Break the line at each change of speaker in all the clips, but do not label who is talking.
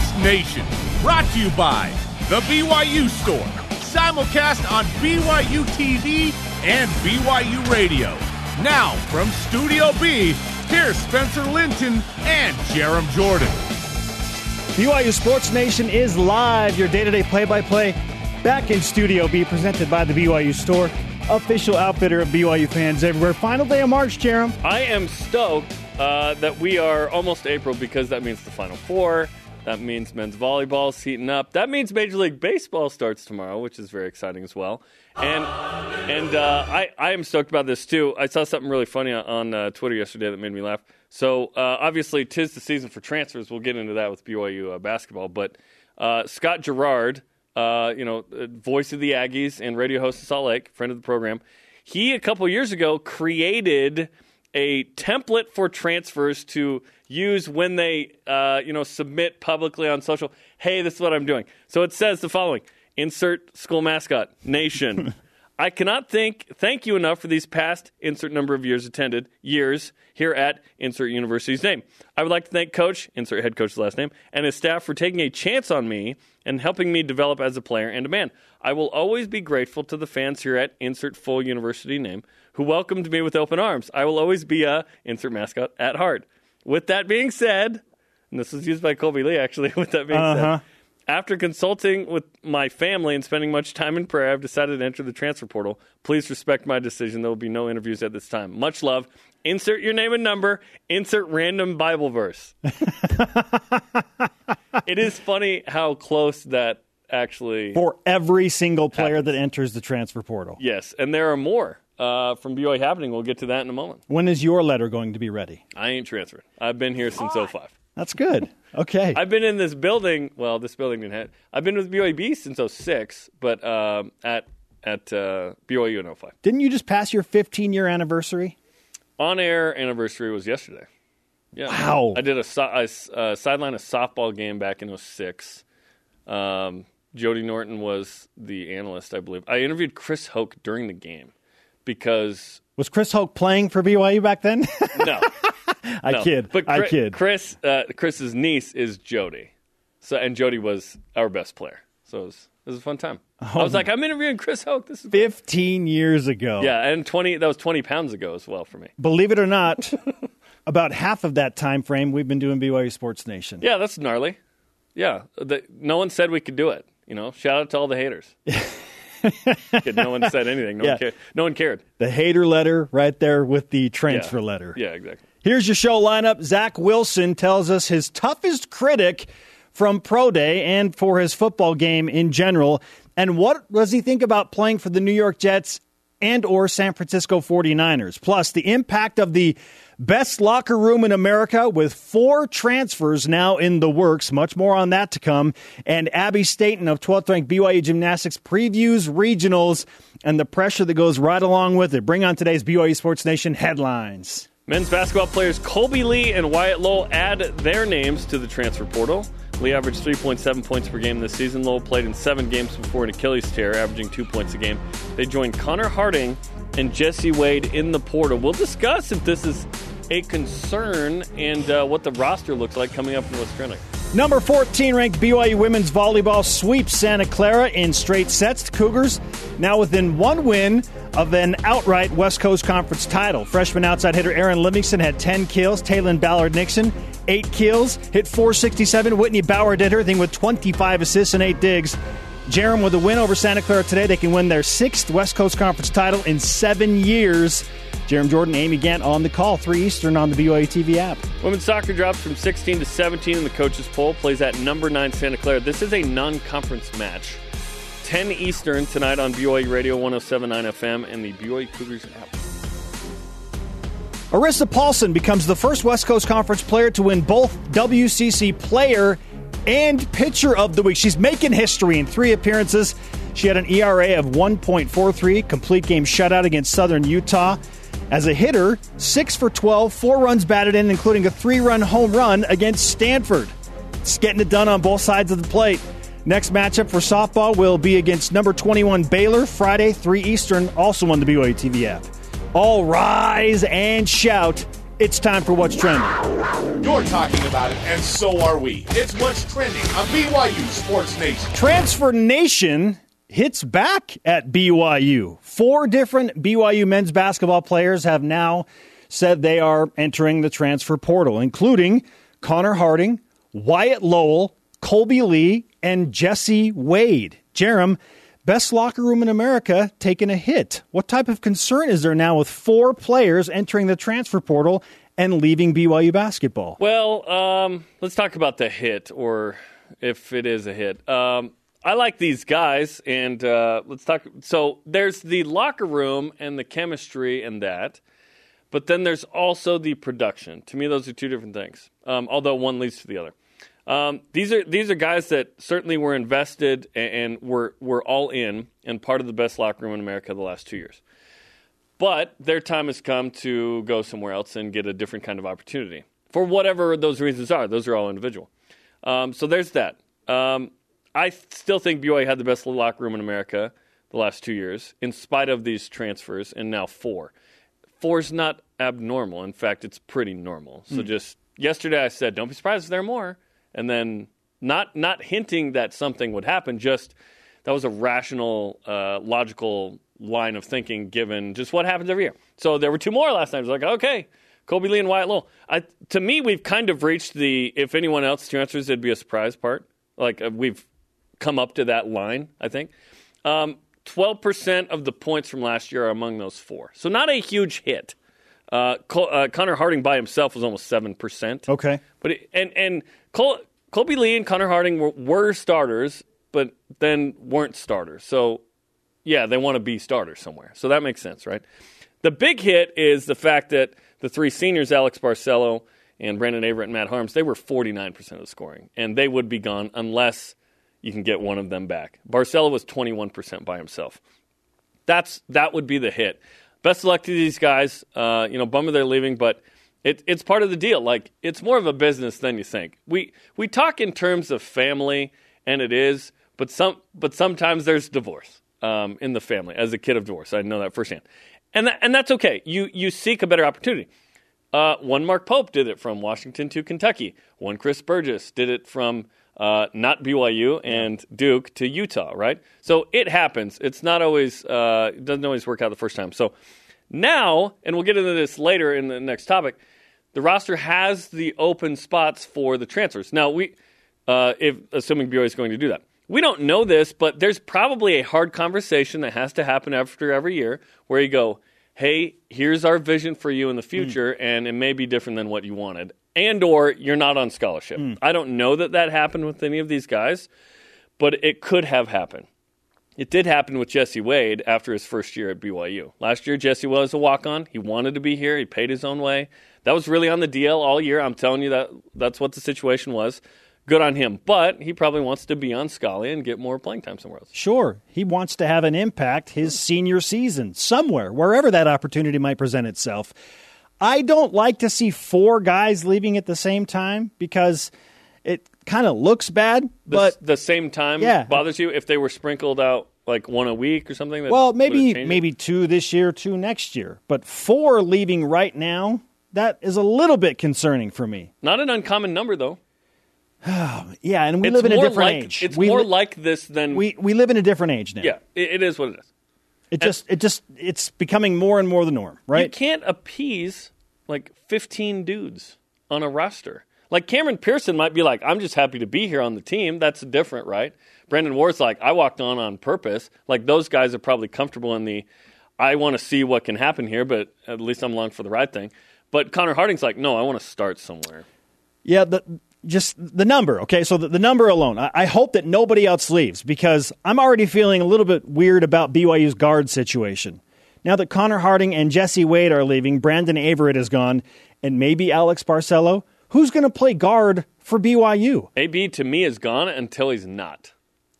Sports Nation. Brought to you by The BYU Store. Simulcast on BYU TV and BYU Radio. Now, from Studio B, here's Spencer Linton and Jarom Jordan.
BYU Sports Nation is live, your day to day play by play, back in Studio B, presented by the BYU Store, official outfitter of BYU fans everywhere. Final day of March, Jarom.
I am stoked uh, that we are almost April because that means the Final Four. That means men's volleyball's heating up. That means Major League Baseball starts tomorrow, which is very exciting as well. And and uh, I I am stoked about this too. I saw something really funny on uh, Twitter yesterday that made me laugh. So uh, obviously, tis the season for transfers. We'll get into that with BYU uh, basketball. But uh, Scott Garrard, uh, you know, voice of the Aggies and radio host of Salt Lake, friend of the program, he a couple years ago created a template for transfers to use when they, uh, you know, submit publicly on social. Hey, this is what I'm doing. So it says the following: Insert school mascot nation. I cannot thank thank you enough for these past insert number of years attended years here at insert university's name. I would like to thank coach insert head coach's last name and his staff for taking a chance on me and helping me develop as a player and a man. I will always be grateful to the fans here at insert full university name who welcomed me with open arms. I will always be a insert mascot at heart. With that being said, and this was used by Kolby Lee actually. With that being
Uh-huh.
said, after consulting with my family and spending much time in prayer, I've decided to enter the transfer portal. Please respect my decision. There will be no interviews at this time. Much love. Insert your name and number. Insert random Bible verse. it is funny how close that actually.
For every single player that enters the transfer portal.
Yes, and there are more uh, from BYU happening. We'll get to that in a moment.
When is your letter going to be ready?
I ain't transferred. I've been here since 05.
That's good. Okay.
I've been in this building. Well, this building didn't have. I've been with BYB since 06, but um, at at uh, BYU in 05.
Didn't you just pass your 15 year anniversary?
On air anniversary was yesterday. Yeah.
Wow.
I did a, so- I s- uh, sideline a softball game back in 06. Um, Jody Norton was the analyst, I believe. I interviewed Chris Hoke during the game because
Was Chris Hoke playing for BYU back then?
no,
I
no.
kid.
But
I kid.
Chris, uh, Chris's niece is Jody, so and Jody was our best player. So it was, it was a fun time. I
Oh.
was like, I'm interviewing Chris Hoke. This is great.
15 years ago.
yeah, and 20. That was 20 pounds ago as well for me.
Believe it or not, about half of that time frame we've been doing BYU Sports Nation.
Yeah, that's gnarly. Yeah, the, no one said we could do it. You know, shout out to all the haters. No one said anything. No,
Yeah.
one cared. no one cared.
The hater letter right there with the transfer
Yeah.
letter.
Yeah, exactly.
Here's your show lineup. Zach Wilson tells us his toughest critic from Pro Day and for his football game in general. And what does he think about playing for the New York Jets and or San Francisco 49ers? Plus, the impact of the best locker room in America with four transfers now in the works. Much more on that to come. And Abby Staten of 12th ranked BYU Gymnastics previews regionals and the pressure that goes right along with it. Bring on today's BYU Sports Nation headlines.
Men's basketball players Kolby Lee and Wyatt Lowell add their names to the transfer portal. Lee averaged 3.7 points per game this season. Lowell played in seven games before an Achilles tear, averaging two points a game. They joined Connor Harding and Jesse Wade in the portal. We'll discuss if this is a concern and uh, what the roster looks like coming up in West.
Number 14 ranked BYU women's volleyball sweeps Santa Clara in straight sets. The Cougars now within one win of an outright West Coast Conference title. Freshman outside hitter Aaron Livingston had 10 kills. Taylon Ballard Nixon, 8 kills, hit 467. Whitney Bower did her thing with 25 assists and 8 digs. Jarom with a win over Santa Clara today. They can win their sixth West Coast Conference title in seven years. Jarom Jordan, Amy Gant on the call, 3 Eastern on the BYU TV app.
Women's soccer drops from 16 to 17 in the coaches' poll. Plays at number 9 Santa Clara. This is a non conference match. 10 Eastern tonight on BYU Radio 1079 FM and the BYU Cougars app.
Arissa Paulson becomes the first West Coast Conference player to win both WCC Player and Pitcher of the Week. She's making history in three appearances. She had an ERA of 1.43, complete game shutout against Southern Utah. As a hitter, 6 for 12, four runs batted in, including a three run home run against Stanford. It's getting it done on both sides of the plate. Next matchup for softball will be against number 21 Baylor, Friday, 3 Eastern, also on the BYU TV app. All rise and shout. It's time for What's Trending.
You're talking about it, and so are we. It's what's trending on BYU Sports Nation.
Transfer Nation hits back at BYU. Four different BYU men's basketball players have now said they are entering the transfer portal, including Connor Harding, Wyatt Lowell, Kolby Lee, and Jesse Wade. Jarom, best locker room in America taking a hit. What type of concern is there now with four players entering the transfer portal and leaving BYU basketball?
Well, um, let's talk about the hit, or if it is a hit. Um, I like these guys, and uh, let's talk. So there's the locker room and the chemistry and that, but then there's also the production. To me, those are two different things. Um, although one leads to the other. Um, these are these are guys that certainly were invested and, and were were all in and part of the best locker room in America the last two years. But their time has come to go somewhere else and get a different kind of opportunity for whatever those reasons are. Those are all individual. Um, so there's that. Um, I still think BYU had the best locker room in America the last two years, in spite of these transfers, and now four. Four is not abnormal. In fact, it's pretty normal. So just yesterday, I said, "Don't be surprised if there are more," and then not not hinting that something would happen. Just that was a rational, uh, logical line of thinking, given just what happens every year. So there were two more last night. I was like, okay. Kobe Lee and Wyatt Lowell. I, to me, we've kind of reached the if anyone else transfers, it'd be a surprise part. Like uh, we've come up to that line, I think. Um, 12% of the points from last year are among those four. So not a huge hit. Uh, uh, Connor Harding by himself was almost 7%.
Okay.
But it, and and Col- Kolby Lee and Connor Harding were, were starters, but then weren't starters. So yeah, they want to be starters somewhere. So that makes sense, right? The big hit is the fact that the three seniors, Alex Barcelo and Brandon Averette and Matt Haarms, they were 49% of the scoring, and they would be gone unless you can get one of them back. Barcelo was 21% by himself. That's that would be the hit. Best of luck to these guys. Uh, you know, bummer they're leaving, but it, it's part of the deal. Like it's more of a business than you think. We we talk in terms of family, and it is, but some but sometimes there's divorce um, in the family. As a kid of divorce, I know that firsthand, and and that's okay. You you seek a better opportunity. Uh, one Mark Pope did it from Washington to Kentucky. One Chris Burgess did it from uh, not BYU and Duke to Utah. Right. So it happens. It's not always. Uh, it doesn't always work out the first time. So now, and we'll get into this later in the next topic. The roster has the open spots for the transfers. Now we, uh, if assuming BYU is going to do that. We don't know this, but there's probably a hard conversation that has to happen after every year where you go, hey, here's our vision for you in the future, and it may be different than what you wanted. And or you're not on scholarship. Hmm. I don't know that that happened with any of these guys, but it could have happened. It did happen with Jesse Wade after his first year at BYU. Last year, Jesse was a walk on. He wanted to be here. He paid his own way. That was really on the DL all year. I'm telling you that that's what the situation was. Good on him. But he probably wants to be on Scully and get more playing time somewhere else.
Sure. He wants to have an impact his senior season somewhere, wherever that opportunity might present itself. I don't like to see four guys leaving at the same time because it kind of looks bad,
The,
but
the same time
Yeah.
bothers you if they were sprinkled out like one a week or something. That,
well, maybe maybe two this year, two next year. But four leaving right now, that is a little bit concerning for me.
not an uncommon number though.
Yeah, and we
it's
live in a different
like
age.
it's
we
more
li-
like this than
we we live in a different age now.
yeah. It, it is what it is.
It just it just it's becoming more and more the norm, right?
You can't appease like 15 dudes on a roster. Like Cameron Pearson might be like, I'm just happy to be here on the team. That's different, right? Brandon Warr's like, I walked on on purpose. Like those guys are probably comfortable in the, I want to see what can happen here, but at least I'm along for the ride thing. But Connor Harding's like, no, I want to start somewhere.
Yeah, the just the number. Okay, so the, the number alone. I, I hope that nobody else leaves because I'm already feeling a little bit weird about BYU's guard situation. Now that Connor Harding and Jesse Wade are leaving, Brandon Averette is gone, and maybe Alex Barcelo. Who's going to play guard for BYU?
AB to me is gone until he's not.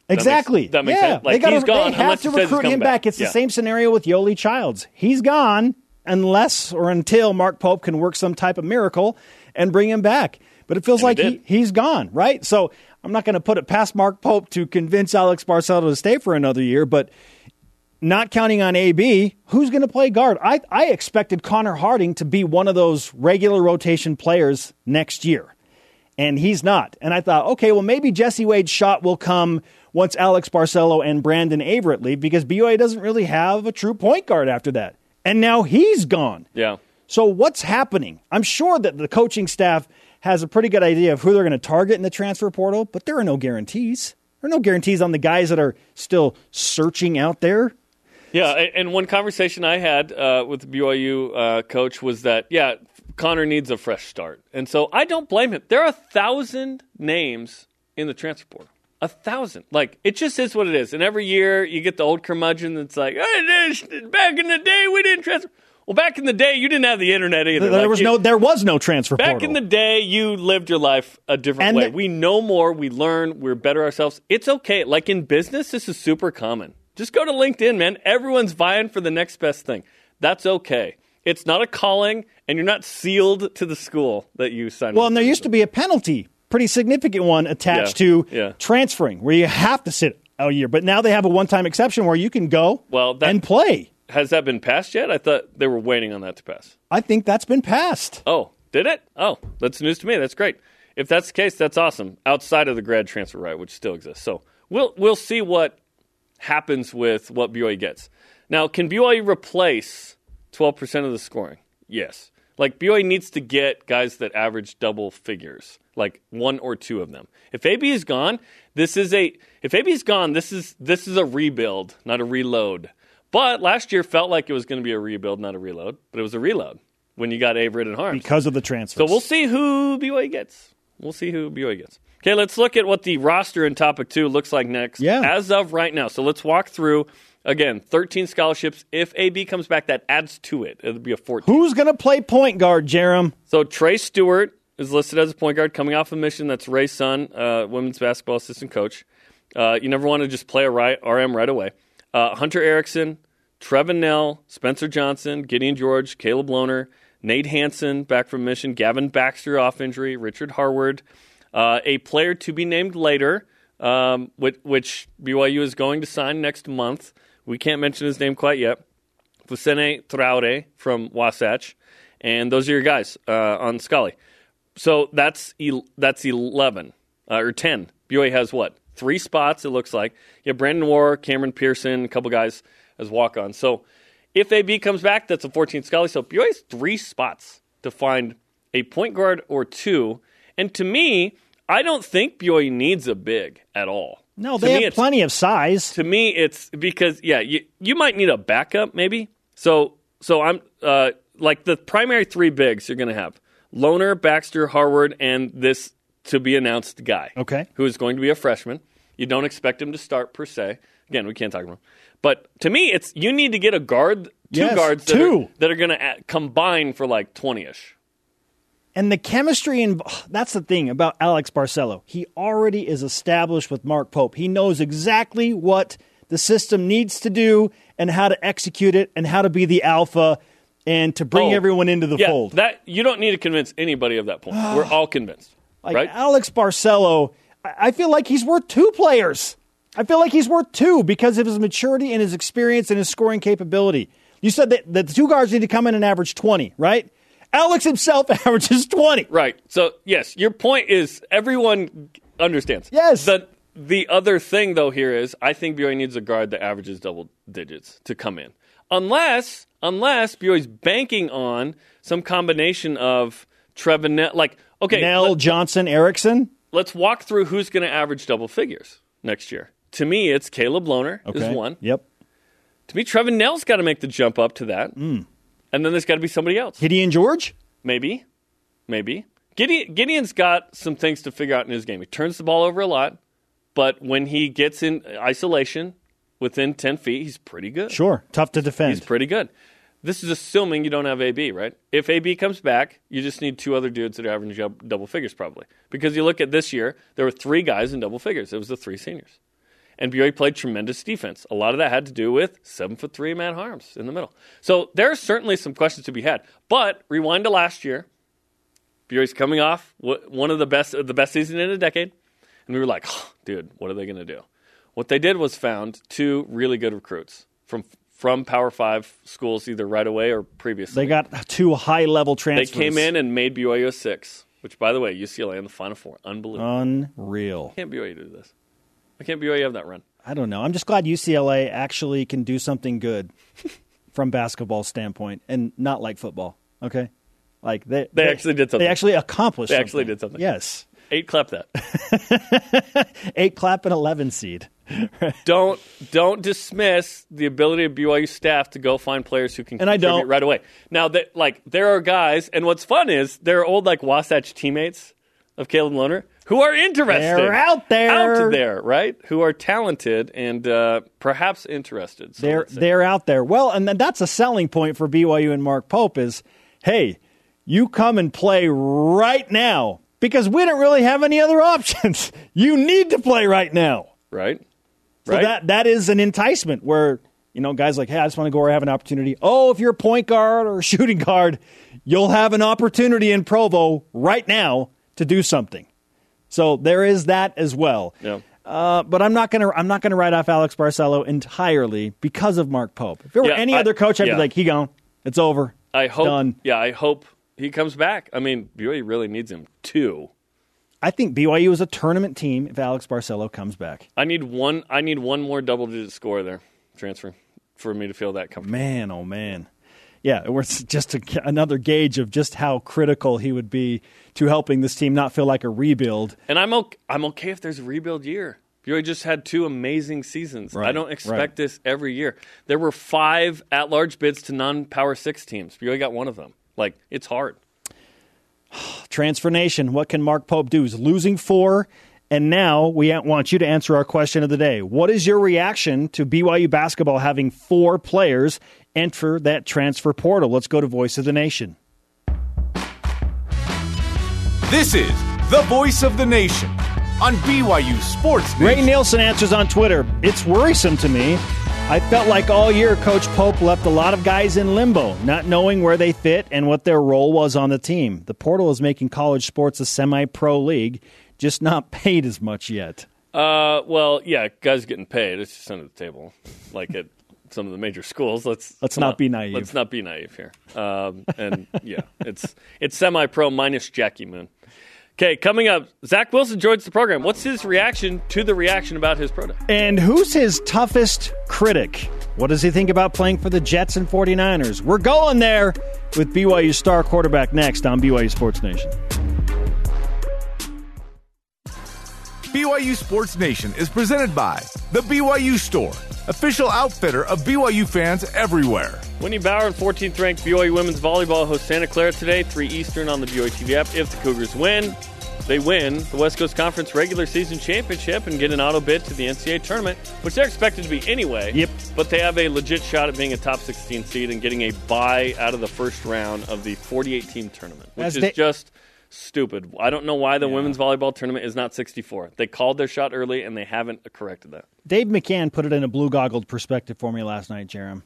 Exactly.
that makes
yeah,
sense. Like,
they, gotta,
he's gone
they have to
he says he's
recruit him
back.
back. It's
Yeah.
the same scenario with Yoeli Childs. He's gone unless or until Mark Pope can work some type of miracle and bring him back. But it feels
And
like
he,
he, he's gone, right? So I'm not going to put it past Mark Pope to convince Alex Barcelo to stay for another year, but not counting on AB, who's going to play guard? I, I expected Connor Harding to be one of those regular rotation players next year, and he's not. And I thought, okay, well, maybe Jesse Wade's shot will come once Alex Barcelo and Brandon Averette leave because BYU doesn't really have a true point guard after that. And now he's gone.
Yeah.
So what's happening? I'm sure that the coaching staff has a pretty good idea of who they're going to target in the transfer portal, but there are no guarantees. There are no guarantees on the guys that are still searching out there.
Yeah, and one conversation I had uh, with the BYU uh, coach was that, yeah, Connor needs a fresh start. And so I don't blame him. There are a thousand names in the transfer portal. A thousand. Like, it just is what it is. And every year you get the old curmudgeon that's like, hey, back in the day we didn't transfer. Well, back in the day, you didn't have the internet either.
There
like
was
you,
no there was no transfer
Back
portal.
in the day, you lived your life a different
And
way.
the-
we know more. We learn. We're better ourselves. It's okay. Like in business, this is super common. Just go to LinkedIn, man. Everyone's vying for the next best thing. That's okay. It's not a calling, and you're not sealed to the school that you signed.
well, and there used to be a penalty, pretty significant one attached
Yeah,
to
yeah.
transferring, where you have to sit a year. But now they have a one-time exception where you can go
Well, that-
and play.
Has that been passed yet? I thought they were waiting on that to pass.
I think that's been passed.
Oh, did it? Oh, that's news to me. That's great. If that's the case, that's awesome. Outside of the grad transfer right, which still exists, so we'll we'll see what happens with what BYU gets. Now, can BYU replace twelve percent of the scoring? Yes. Like BYU needs to get guys that average double figures, like one or two of them. If AB is gone, this is a if AB is gone, this is this is a rebuild, not a reload. But last year felt like it was going to be a rebuild, not a reload. But it was a reload when you got Averette and Haarms.
because of the transfers.
So we'll see who BYU gets. We'll see who BYU gets. Okay, let's look at what the roster in topic two looks like next.
Yeah.
As of right now. So let's walk through again 13 scholarships. If AB comes back, that adds to it. It'll be a 14.
Who's going to play point guard, Jarom?
So Trey Stewart is listed as a point guard coming off a mission. That's Ray's son, uh, women's basketball assistant coach. Uh, you never want to just play a right, RM right away. Uh, Hunter Erickson, Trevin Knell, Spencer Johnson, Gideon George, Caleb Lohner, Nate Hansen back from mission, Gavin Baxter off injury, Richard Harward, uh, a player to be named later, um, which, which BYU is going to sign next month. We can't mention his name quite yet. Fousseyni Traore from Wasatch. And those are your guys uh, on Scully. So that's el- that's 11 uh, or 10. BYU has what? Three spots, it looks like. You have Brandon Warr, Cameron Pearson, a couple guys as walk ons. So if AB comes back, that's a 14th Scully. So BYU has three spots to find a point guard or two. And to me, I don't think BYU needs a big at all.
No, they
me,
have plenty of size.
to me it's because yeah you, you might need a backup maybe so so i'm uh, like the primary three bigs you're going to have Lohner baxter harward and this to be announced guy
Okay.
who is going to be a freshman you don't expect him to start per se again we can't talk about him but to me it's you need to get a guard two
Yes,
guards that
two.
are, that are going to uh, combine for like 20ish
And the chemistry, and that's the thing about Alex Barcelo. He already is established with Mark Pope. He knows exactly what the system needs to do and how to execute it and how to be the alpha and to bring
Oh,
everyone into the
yeah
fold.
that you don't need to convince anybody of that point we're all convinced
Like
right
Alex Barcelo, I feel like he's worth two players. I feel like he's worth two because of his maturity and his experience and his scoring capability. You said that, that the two guards need to come in and average 20, right? Alex himself averages 20.
Right. So yes, your point is everyone understands.
Yes.
The the other thing though here is I think BYU needs a guard that averages double digits to come in. Unless unless BYU's banking on some combination of Trevin Knell like okay,
Knell,
let,
Johnson, Erickson.
let's walk through who's going to average double figures next year. To me, it's Caleb Lohner is one.
Yep.
To me, Trevin Knell's got to make the jump up to that.
Hmm.
And then there's got to be somebody else.
Gideon George?
Maybe. Maybe. Gideon, Gideon's got some things to figure out in his game. He turns the ball over a lot, but when he gets in isolation within 10 feet, he's pretty good.
Sure. Tough to defend.
He's pretty good. This is assuming you don't have AB, right? If AB comes back, you just need two other dudes that are averaging double figures, probably. Because you look at this year, there were three guys in double figures. It was the three seniors. And BYU played tremendous defense. A lot of that had to do with seven foot three Matt Haarms in the middle. So there are certainly some questions to be had. But rewind to last year, BYU's coming off one of the best the best season in a decade, and we were like, "Oh, dude, what are they going to do? What they did was found two really good recruits from from Power Five schools either right away or previously.
They got two high level transfers.
They came in and made BYU a six. Which, by the way, UCLA in the Final Four, unbelievable.
Unreal.
I can't BYU do this? I can't BYU have that run?
I don't know. I'm just glad UCLA actually can do something good from basketball standpoint and not like football. Okay, like they
They actually did something.
They actually accomplished.
They actually
something.
did something.
Yes,
Eight clap that.
eight clap and eleven seed.
don't don't dismiss the ability of BYU staff to go find players who can
And I don't.
right away. Now that like there are guys, and what's fun is there are old like Wasatch teammates of Caleb Lohner who are interested.
They're out there.
out there, right? Who are talented and uh, perhaps interested. So
They're they're out there. Well, and then that's a selling point for BYU and Mark Pope is, hey, you come and play right now because we don't really have any other options. you need to play right now.
right,
So
right.
that that is an enticement where you know guys like, hey, I just want to go where I have an opportunity. Oh, if you're a point guard or a shooting guard, you'll have an opportunity in Provo right now to do something. So there is that as well.
Yeah.
Uh, but I'm not gonna I'm not gonna write off Alex Barcelo entirely because of Mark Pope. If it were
Yeah,
any
I-
other coach, I'd
yeah.
be like, he gone. It's over.
I hope.
Done.
Yeah, I hope he comes back. I mean, BYU really needs him too.
I think BYU is a tournament team if Alex Barcelo comes back.
I need one. I need one more double-digit score there transfer for me to feel that comfortable.
Man, oh man. Yeah, it was just a, another gauge of just how critical he would be to helping this team not feel like a rebuild.
And I'm okay, I'm okay if there's a rebuild year. BYU just had two amazing seasons. I don't expect
right.
this every year. There were five at-large bids to non-Power Six teams. BYU got one of them. Like it's hard.
Transfer Nation, what can Mark Pope do? He's losing four, and now we want you to answer our question of the day. What is your reaction to BYU basketball having four players enter that transfer portal? Let's go to Voice of the Nation.
This is the voice of the nation on BYU Sports
Ray
Nation.
Nielsen answers on Twitter. It's worrisome to me. I felt like all year Coach Pope left a lot of guys in limbo, not knowing where they fit and what their role was on the team. The portal is making college sports a semi pro league, just not paid as much yet.
Uh, well, yeah, guys getting paid. It's just under the table, like at some of the major schools. Let's
Let's not
on.
be naive.
Let's not be naive here. Um, and yeah, it's it's semi-pro minus Jackie Moon. Okay, coming up, Zach Wilson joins the program. What's his reaction to the reaction about his pro day?
And who's his toughest critic? What does he think about playing for the Jets and 49ers? We're going there with BYU star quarterback next on BYU Sports Nation.
BYU Sports Nation is presented by The BYU Store, official outfitter of BYU fans everywhere.
Winnie Bower and 14th ranked BYU women's volleyball host Santa Clara today, 3 Eastern on the BYU TV app. If the Cougars win, they win the West Coast Conference regular season championship and get an auto bid to the NCAA tournament, which they're expected to be anyway.
Yep.
But they have a legit shot at being a top 16 seed and getting a bye out of the first round of the 48 team tournament, which
As
is
they-
just stupid. I don't know why the women's volleyball tournament is not 64. They called their shot early and they haven't corrected that.
Dave McCann put it in a blue goggled perspective for me last night, Jarom.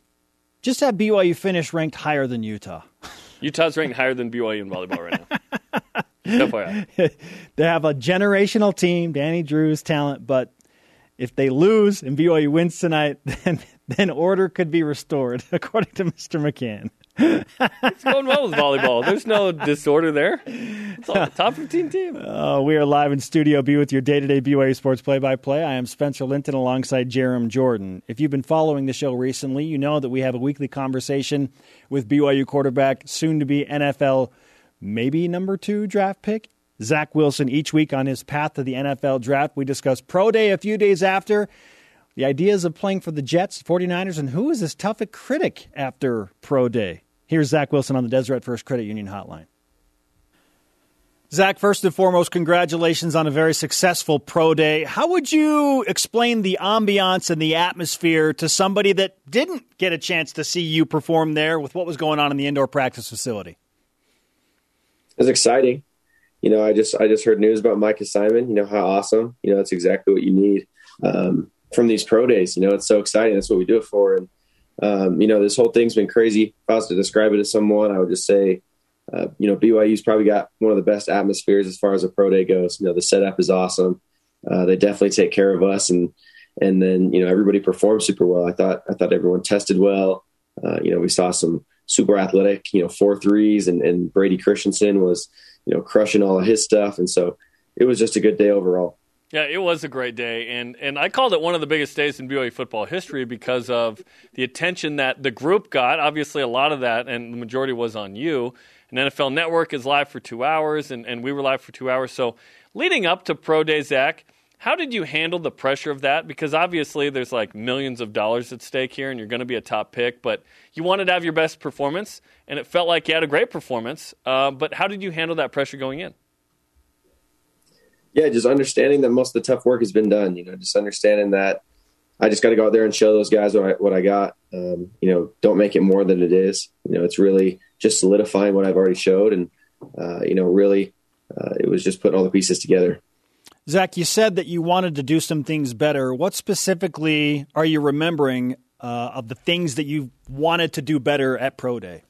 Just have BYU finish ranked higher than Utah.
Utah's ranked higher than BYU in volleyball right now.
They have a generational team, Dani Drews' talent, but if they lose and BYU wins tonight, then then order could be restored, according to Mr. McCann.
It's going well with volleyball. There's no disorder there. It's top 15 team.
Uh, we are live in Studio B with your day to day BYU Sports play by play. I am Spencer Linton alongside Jarom Jordan. If you've been following the show recently, you know that we have a weekly conversation with BYU quarterback, soon to be NFL, maybe number two draft pick, Zach Wilson, each week on his path to the NFL draft. We discuss pro day a few days after. The ideas of playing for the Jets, 49ers, and who is this toughest critic after pro day? Here's Zach Wilson on the Deseret First Credit Union Hotline. Zach, first and foremost, congratulations on a very successful pro day. How would you explain the ambiance and the atmosphere to somebody that didn't get a chance to see you perform there with what was going on in the indoor practice facility?
It was exciting. You know, I just I just heard news about Micah Simon. You know how awesome. You know, that's exactly what you need um, from these pro days. You know, it's so exciting. That's what we do it for. And um, you know, this whole thing's been crazy. If I was to describe it to someone, I would just say, uh, you know, BYU's probably got one of the best atmospheres as far as a pro day goes. You know, the setup is awesome. Uh, they definitely take care of us, and and then you know everybody performed super well. I thought I thought everyone tested well. Uh, you know, we saw some super athletic, you know, four threes, and, and Brady Christensen was you know crushing all of his stuff, and so it was just a good day overall.
Yeah, it was a great day, and and I called it one of the biggest days in BYU football history because of the attention that the group got. Obviously, a lot of that, and the majority was on you. And NFL Network is live for two hours, and, and we were live for two hours. So, leading up to Pro Day, Zach, how did you handle the pressure of that? Because obviously, there's like millions of dollars at stake here, and you're going to be a top pick, but you wanted to have your best performance, and it felt like you had a great performance. Uh, but how did you handle that pressure going in?
yeah, just understanding that most of the tough work has been done. You know, just understanding that I just got to go out there and show those guys what I, what I got. Um, you know, don't make it more than it is. You know, it's really just solidifying what I've already showed, and uh, you know, really, uh, it was just putting all the pieces together.
Zach, you said that you wanted to do some things better. What specifically are you remembering uh, of the things that you wanted to do better at Pro Day?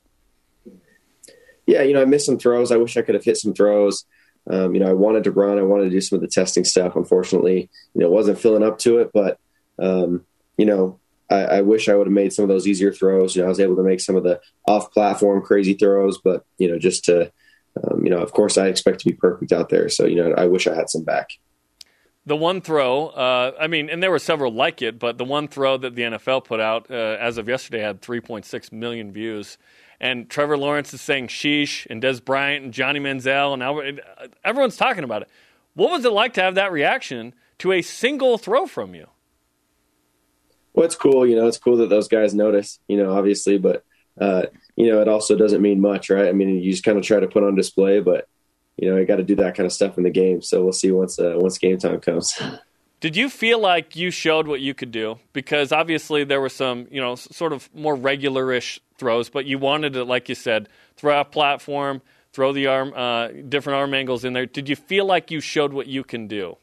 Yeah, you know, I missed some throws. I wish I could have hit some throws. Um, you know, I wanted to run. I wanted to do some of the testing stuff. Unfortunately, you know, wasn't filling up to it. But um, you know, I, I, wish I would have made some of those easier throws. You know, I was able to make some of the off-platform crazy throws, but you know, just to, um, you know, of course, I expect to be perfect out there. So you know, I wish I had some back.
The one throw, uh, I mean, and there were several like it, but the one throw that the NFL put out uh, as of yesterday had 3.6 million views and Trevor Lawrence is saying sheesh, and Dez Bryant and Johnny Manziel, and Albert, everyone's talking about it. What was it like to have that reaction to a single throw from you?
Well, it's cool. You know, it's cool that those guys notice. You know, obviously, but uh, you know, it also doesn't mean much, right? I mean, you just kind of try to put on display, but you know, you got to do that kind of stuff in the game. So we'll see once uh, once game time comes.
Did you feel like you showed what you could do? Because obviously there were some, you know, sort of more regular-ish throws, but you wanted to, like you said, throw a platform, throw the arm, uh, different arm angles in there. Did you feel like you showed what you can do?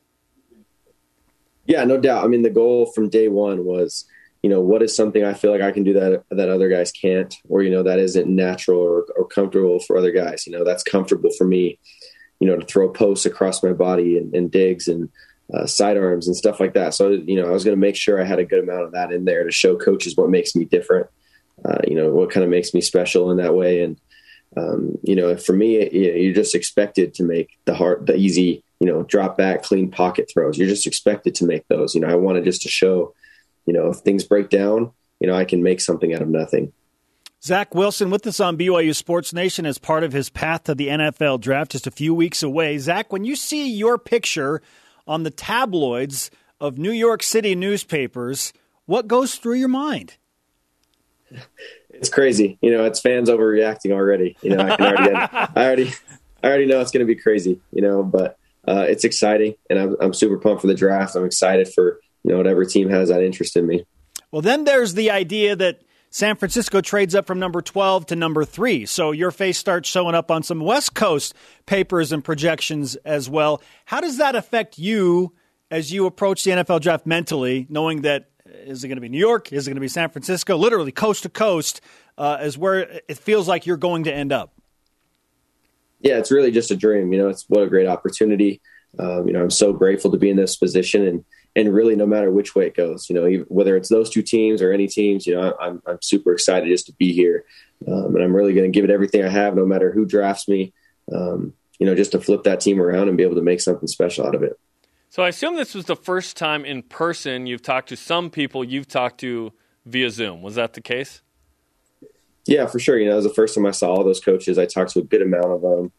Yeah, no doubt. I mean, the goal from day one was, you know, what is something I feel like I can do that that other guys can't, or you know, that isn't natural or, or comfortable for other guys. You know, that's comfortable for me. You know, to throw posts across my body and, and digs and uh, sidearms and stuff like that. So, you know, I was going to make sure I had a good amount of that in there to show coaches what makes me different, uh, you know, what kind of makes me special in that way. And, um, you know, for me, you're just expected to make the hard, the easy, you know, drop back, clean pocket throws. You're just expected to make those. You know, I wanted just to show, you know, if things break down, you know, I can make something out of nothing.
Zach Wilson with us on BYU Sports Nation as part of his path to the NFL draft just a few weeks away. Zach, when you see your picture on the tabloids of New York City newspapers, what goes through your mind?
It's crazy. You know, it's fans overreacting already. You know, I can already, I already, I already know it's going to be crazy. You know, but uh, it's exciting, and I'm, I'm super pumped for the draft. I'm excited for you know whatever team has that interest in me.
Well, then there's the idea that San Francisco trades up from number 12 to number 3. So your face starts showing up on some West Coast papers and projections as well. How does that affect you as you approach the NFL draft mentally, knowing that is it going to be New York? Is it going to be San Francisco? Literally coast to coast uh, is where it feels like you're going to end up.
Yeah, it's really just a dream. You know, it's what a great opportunity. Um, you know, I'm so grateful to be in this position and and really no matter which way it goes, you know, whether it's those two teams or any teams, you know, I'm, I'm super excited just to be here. Um, and I'm really going to give it everything I have, no matter who drafts me, um, you know, just to flip that team around and be able to make something special out of it.
So I assume this was the first time in person you've talked to some people you've talked to via Zoom. Was that the case?
Yeah, for sure. You know, it was the first time I saw all those coaches. I talked to a good amount of them.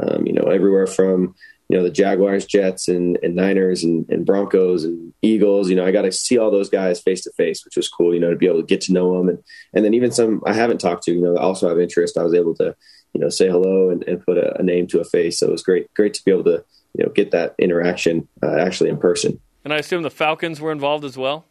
Um, you know, everywhere from you know the Jaguars, Jets, and, and Niners, and, and, Broncos, and Eagles. You know, I got to see all those guys face to face, which was cool. You know, to be able to get to know them, and and then even some I haven't talked to, you know, also have interest. I was able to, you know, say hello and, and put a, a, name to a face. So it was great, great to be able to, you know, get that interaction uh, actually in person.
And I assume the Falcons were involved as well.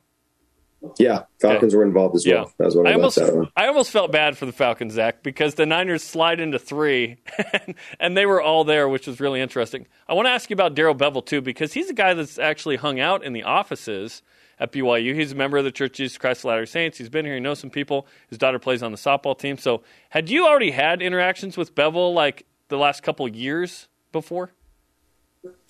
Yeah, Falcons okay. were involved as well. Yeah. Was one I
almost, I almost felt bad for the Falcons, Zach, because the Niners slide into three, and, and they were all there, which was really interesting. I want to ask you about Darrell Bevell too, because he's a guy that's actually hung out in the offices at BYU. He's a member of the Church of Jesus Christ of Latter Saints. He's been here. He knows some people. His daughter plays on the softball team. So, had you already had interactions with Bevell like the last couple years before?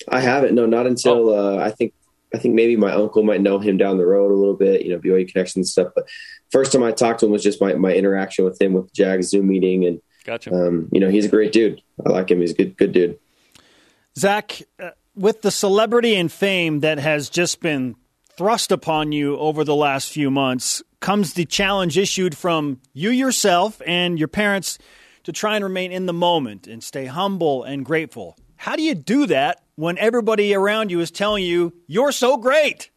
I haven't. No, not until oh. uh, I think I think maybe my uncle might know him down the road a little bit, you know, BYU connections and stuff. But first time I talked to him was just my, my interaction with him with the Jags Zoom meeting. And,
gotcha.
um, you know, he's a great dude. I like him. He's a good, good dude.
Zach, uh, with the celebrity and fame that has just been thrust upon you over the last few months comes the challenge issued from you yourself and your parents to try and remain in the moment and stay humble and grateful. How do you do that when everybody around you is telling you you're so great?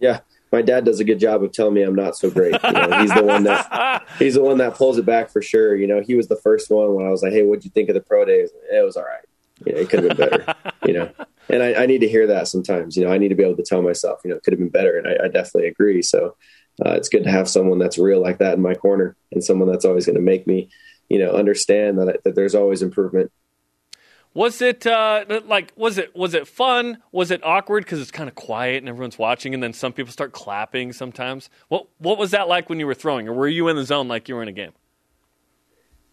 Yeah, my dad does a good job of telling me I'm not so great. You know, he's the one that he's the one that pulls it back for sure. You know, he was the first one when I was like, "Hey, what'd you think of the pro days?" It was all right. You know, it could have been better. you know, and I, I, need to hear that sometimes. You know, I need to be able to tell myself, you know, it could have been better, and I, I definitely agree. So uh, it's good to have someone that's real like that in my corner, and someone that's always going to make me, you know, understand that that there's always improvement.
Was it uh, like was it was it fun? Was it awkward because it's kind of quiet and everyone's watching, and then some people start clapping sometimes? What what was that like when you were throwing, or were you in the zone like you were in a game?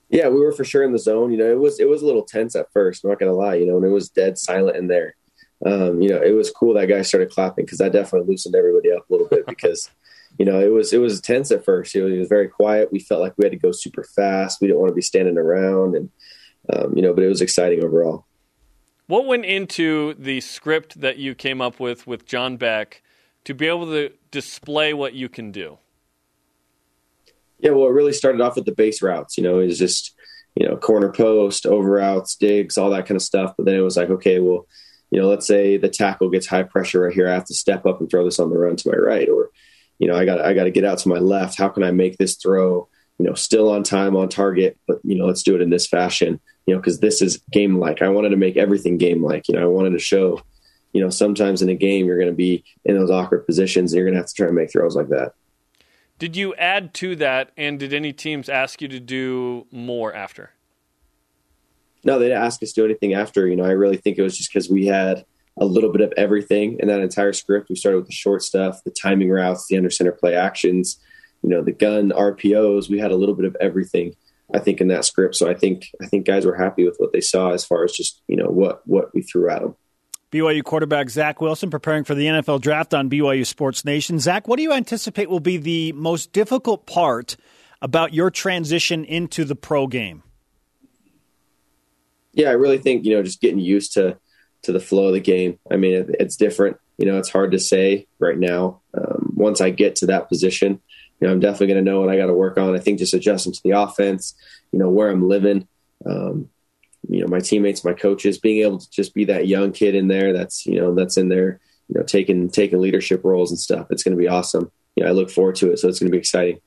Yeah, we were for sure in the zone. You know, it was it was a little tense at first. I'm not gonna lie. You know, and it was dead silent in there. Um, you know, it was cool that guy started clapping because that definitely loosened everybody up a little bit because. you know, it was it was tense at first. It was, it was very quiet. We felt like we had to go super fast. We didn't want to be standing around, and um, you know, but it was exciting overall.
What went into the script that you came up with with John Beck to be able to display what you can do?
Yeah, well, it really started off with the base routes. You know, it was just you know corner post, over routes, digs, all that kind of stuff. But then it was like, okay, well, you know, let's say the tackle gets high pressure right here. I have to step up and throw this on the run to my right, or you know, I got I got to get out to my left. How can I make this throw? You know, still on time, on target, but you know, let's do it in this fashion. You know, because this is game like. I wanted to make everything game like. You know, I wanted to show. You know, sometimes in a game you're going to be in those awkward positions, and you're going to have to try and make throws like that.
Did you add to that, and did any teams ask you to do more after?
No, they didn't ask us to do anything after. You know, I really think it was just because we had a little bit of everything in that entire script. We started with the short stuff, the timing routes, the under center play actions, you know, the gun RPOs. We had a little bit of everything, I think, in that script. So I think I think guys were happy with what they saw as far as just you know what what we threw at them.
BYU quarterback Zach Wilson preparing for the NFL draft on BYU Sports Nation. Zach, what do you anticipate will be the most difficult part about your transition into the pro game?
Yeah, I really think, you know, just getting used to to the flow of the game. I mean, it, it's different. You know, it's hard to say right now. Um, once I get to that position, know, I'm definitely going to know what I got to work on. I think just adjusting to the offense, you know, where I'm living, um, you know my teammates, my coaches, being able to just be that young kid in there that's you know that's in there you know taking taking leadership roles and stuff. It's going to be awesome. You know, I look forward to it, so it's going to be exciting.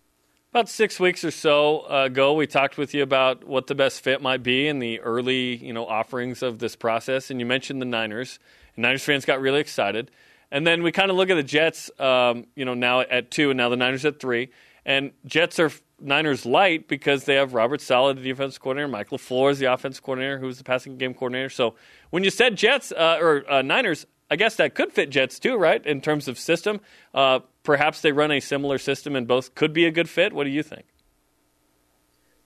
About six weeks or so ago, we talked with you about what the best fit might be in the early, you know, offerings of this process, and you mentioned the Niners. And Niners fans got really excited. And then we kind of look at the Jets, um, you know, now at two, and now the Niners at three. And Jets are Niners light because they have Robert Saleh, the defense coordinator, Mike LaFleur is the offense coordinator, who's the passing game coordinator. So when you said Jets uh, or uh, Niners, I guess that could fit Jets too, right? In terms of system, uh, perhaps they run a similar system, and both could be a good fit. What do you think?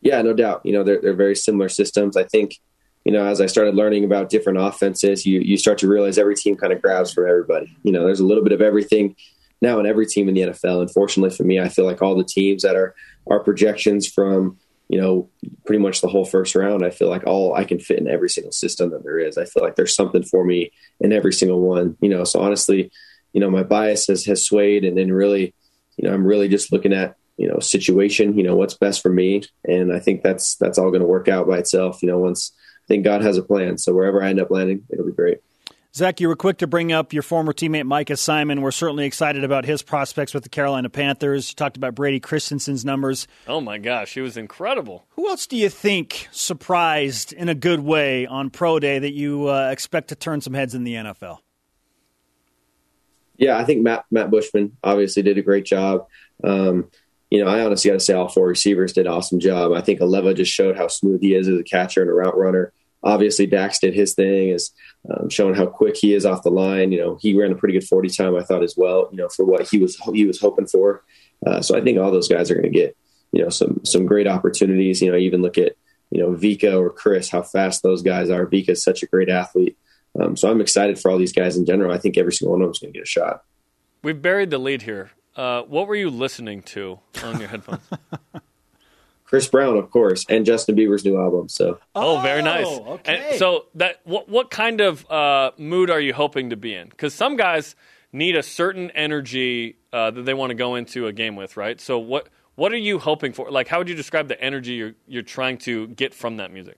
Yeah, no doubt. You know, they're they're very similar systems. I think, you know, as I started learning about different offenses, you you start to realize every team kind of grabs from everybody. You know, there's a little bit of everything now in every team in the NFL. Unfortunately for me, I feel like all the teams that are our projections from you know pretty much the whole first round, I feel like all I can fit in every single system that there is. I feel like there's something for me in every single one. You know, so honestly, you know, my bias has has swayed, and then really, you know, I'm really just looking at you know situation. You know, what's best for me, and I think that's that's all going to work out by itself. You know, once think God has a plan, so wherever I end up landing, it'll be great.
Zach, you were quick to bring up your former teammate Micah Simon. We're certainly excited about his prospects with the Carolina Panthers. You talked about Brady Christensen's numbers.
Oh my gosh, he was incredible.
Who else do you think surprised in a good way on pro day that you uh, expect to turn some heads in the NFL?
Yeah, I think Matt Matt Bushman obviously did a great job. Um, you know, I honestly got to say all four receivers did an awesome job. I think Aleva just showed how smooth he is as a catcher and a route runner obviously Dax did his thing, is um, showing how quick he is off the line. You know, he ran a pretty good 40 time, I thought as well. You know, for what he was he was hoping for. Uh, so I think all those guys are going to get you know some some great opportunities. You know, even look at you know Vika or Chris, how fast those guys are. Vika is such a great athlete. Um, so I'm excited for all these guys in general. I think every single one of them is going to get a shot.
We've buried the lead here. Uh, what were you listening to on your headphones?
Chris Brown, of course, and Justin Bieber's new album. So,
oh, very nice.
Okay.
And so that what what kind of uh, mood are you hoping to be in? Because some guys need a certain energy uh, that they want to go into a game with, right? So what what are you hoping for? Like, how would you describe the energy you're you're trying to get from that music?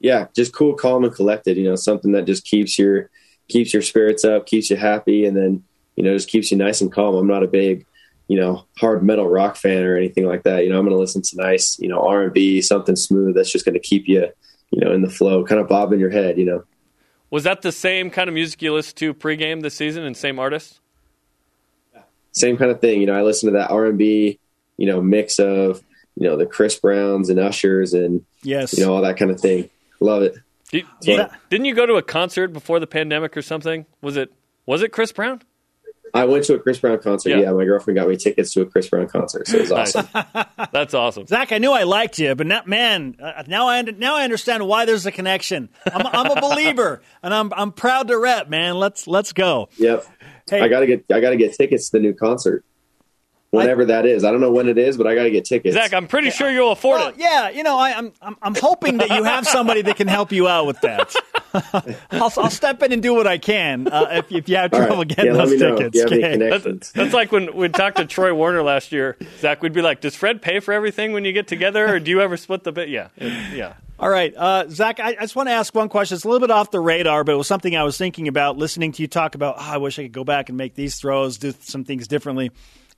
Yeah, just cool, calm, and collected. You know, something that just keeps your keeps your spirits up, keeps you happy, and then you know just keeps you nice and calm. I'm not a big you know, hard metal rock fan or anything like that. You know, I'm going to listen to nice, you know, R and B, something smooth that's just going to keep you, you know, in the flow, kind of bobbing your head. You know.
Was that the same kind of music you listened to pregame this season and same artist?
Same kind of thing. You know, I listen to that R and B, you know, mix of you know the Chris Browns and Ushers and
yes,
you know all that kind of thing. Love it.
Did, you, didn't you go to a concert before the pandemic or something? Was it was it Chris Brown?
I went to a Chris Brown concert. Yeah. yeah. my girlfriend got me tickets to a Chris Brown concert, so it was awesome.
That's awesome,
Zach. I knew I liked you, but not, man, uh, now I now I understand why there's a connection. I'm, I'm a believer, and I'm I'm proud to rep, man. Let's let's go.
Yep. Hey, I gotta get I gotta get tickets to the new concert whenever I, that is. I don't know when it is, but I got to get tickets.
Zach, I'm pretty sure you'll afford
well,
it.
Yeah, you know, I, am I'm, I'm hoping that you have somebody that can help you out with that. I'll, I'll step in and do what I can uh, if, if you have trouble
right.
getting
yeah,
those tickets.
Okay.
That's, that's, like when we talked to Troy Warner last year. Zach, we'd be like, "Does Fred pay for everything when you get together, or do you ever split the bit?" Yeah, yeah.
All right, uh, Zach. I, I, just want to ask one question. It's a little bit off the radar, but it was something I was thinking about listening to you talk about. Oh, I wish I could go back and make these throws, do some things differently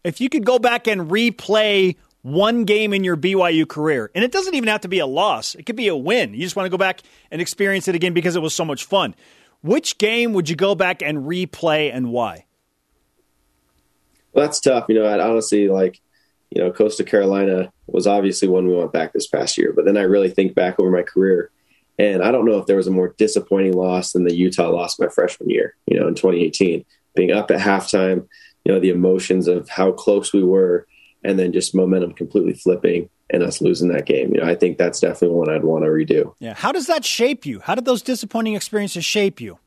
if you could go back and replay one game in your BYU career, and it doesn't even have to be a loss, it could be a win. You just want to go back and experience it again because it was so much fun. Which game would you go back and replay and why?
Well, that's tough. You know, I'd honestly like, you know, Coastal Carolina was obviously one we went back this past year, but then I really think back over my career. And I don't know if there was a more disappointing loss than the Utah loss my freshman year, you know, in 2018. Being up at halftime, you know the emotions of how close we were and then just momentum completely flipping and us losing that game. You know, I think that's definitely one I'd want to redo.
Yeah. How does that shape you? How did those disappointing experiences shape you?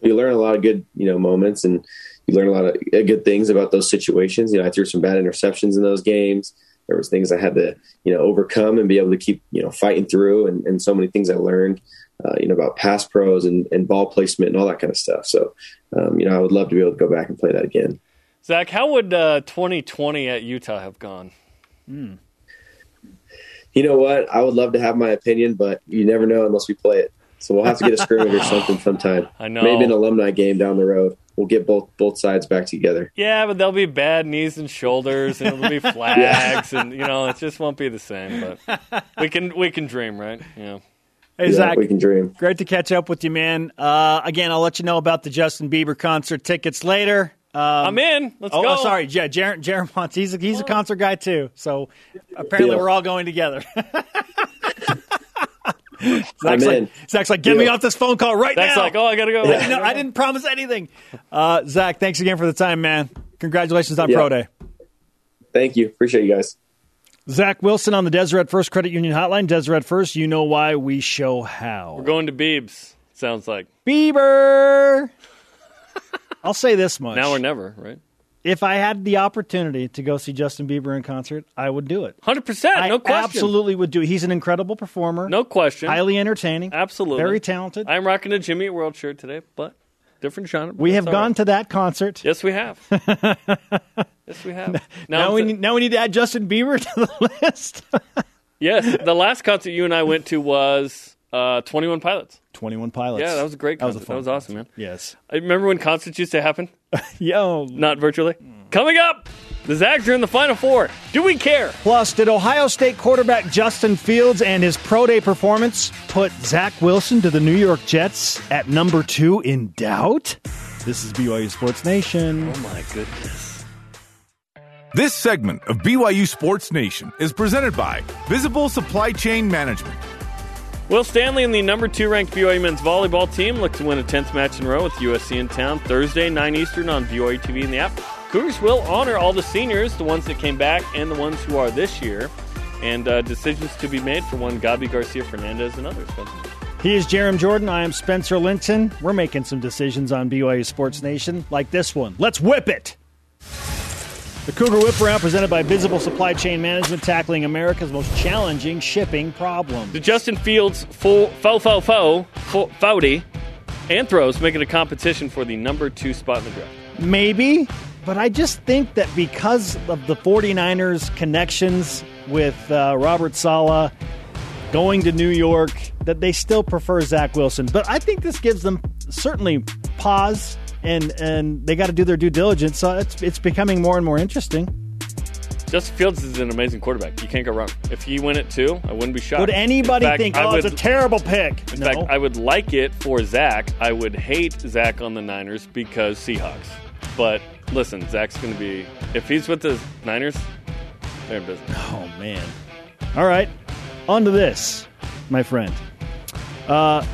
You learn a lot of good, you know, moments and you learn a lot of good things about those situations. You know, I threw some bad interceptions in those games. There was things I had to, you know, overcome and be able to keep, you know, fighting through and, and so many things I learned uh, you know, about pass pros and, and ball placement and all that kind of stuff. So, um, you know, I would love to be able to go back and play that again.
Zach, how would uh, 2020 at Utah have gone?
Hmm. You know what? I would love to have my opinion, but you never know unless we play it. So we'll have to get a scrimmage or something sometime.
I know.
Maybe an alumni game down the road. We'll get both both sides back together.
Yeah, but there'll be bad knees and shoulders, and it'll be flags, yeah. and you know it just won't be the same. But we can we can dream, right? Yeah.
Hey, yeah, Zach.
We can dream.
Great to catch up with you, man. Uh, again, I'll let you know about the Justin Bieber concert tickets later. Um,
I'm in. Let's
oh,
go.
Oh, sorry. Yeah, Jarom, Jarom wants. He's a, he's a concert guy too. So apparently, Deal. we're all going together. Zach's
I'm
like,
in.
Zach's like, get Deal. me off this phone call right
Zach's
now.
like, oh, I gotta go.
Yeah. no, I didn't promise anything. Uh, Zach, thanks again for the time, man. Congratulations on Pro Day.
Thank you. Appreciate you guys.
Zach Wilson on the Deseret First Credit Union Hotline. Deseret First, you know why, we show how.
We're going to Beebs, sounds like.
Bieber! I'll say this much.
Now or never, right?
If I had the opportunity to go see Justin Bieber in concert, I would do it.
100%, no
I
question.
absolutely would do it. He's an incredible performer.
No question.
Highly entertaining.
Absolutely.
Very talented.
I'm rocking a Jimmy World shirt today, but different genre.
We have gone right. to that concert.
Yes, we have. yes, we have.
Now, now we need, now we need to add Justin Bieber to the list.
yes, the last concert you and I went to was uh, Twenty One Pilots.
Twenty One Pilots.
Yeah, that was a great. Concert.
That was,
that was awesome, man.
Yes.
I remember when concerts used to happen.
Yo,
not virtually. Mm. Coming up. The Zags are in the Final Four. Do we care?
Plus, did Ohio State quarterback Justin Fields and his pro day performance put Zach Wilson to the New York Jets at number two in doubt? This is BYU Sports Nation.
Oh, my goodness.
This segment of BYU Sports Nation is presented by Visible Supply Chain Management.
Will Stanley and the number two ranked BYU men's volleyball team look to win a 10th match in a row with USC in town Thursday, 9 Eastern on BYU TV and the app. Cougars will honor all the seniors, the ones that came back and the ones who are this year, and uh, decisions to be made for one Gabi Garcia Fernandez and others.
He is Jarom Jordan. I am Spencer Linton. We're making some decisions on BYU Sports Nation, like this one. Let's whip it. The Cougar Whip Around presented by Visible Supply Chain Management, tackling America's most challenging shipping problem.
The Justin Fields full fo fo fo fo fouty and throws make it a competition for the number two spot in the draft.
Maybe, but I just think that because of the 49ers' connections with uh, Robert Saleh going to New York, that they still prefer Zach Wilson. But I think this gives them certainly pause, and and they got to do their due diligence. So it's it's becoming more and more interesting.
Justin Fields is an amazing quarterback. You can't go wrong. If he win it too, I wouldn't be shocked.
Would anybody
fact,
think, oh,
would,
it's a terrible pick?
In
no.
fact, I would like it for Zach. I would hate Zach on the Niners because Seahawks. But listen, Zach's going to be if he's with the Niners, they're in business.
Oh man! All right, on to this, my friend. Uh,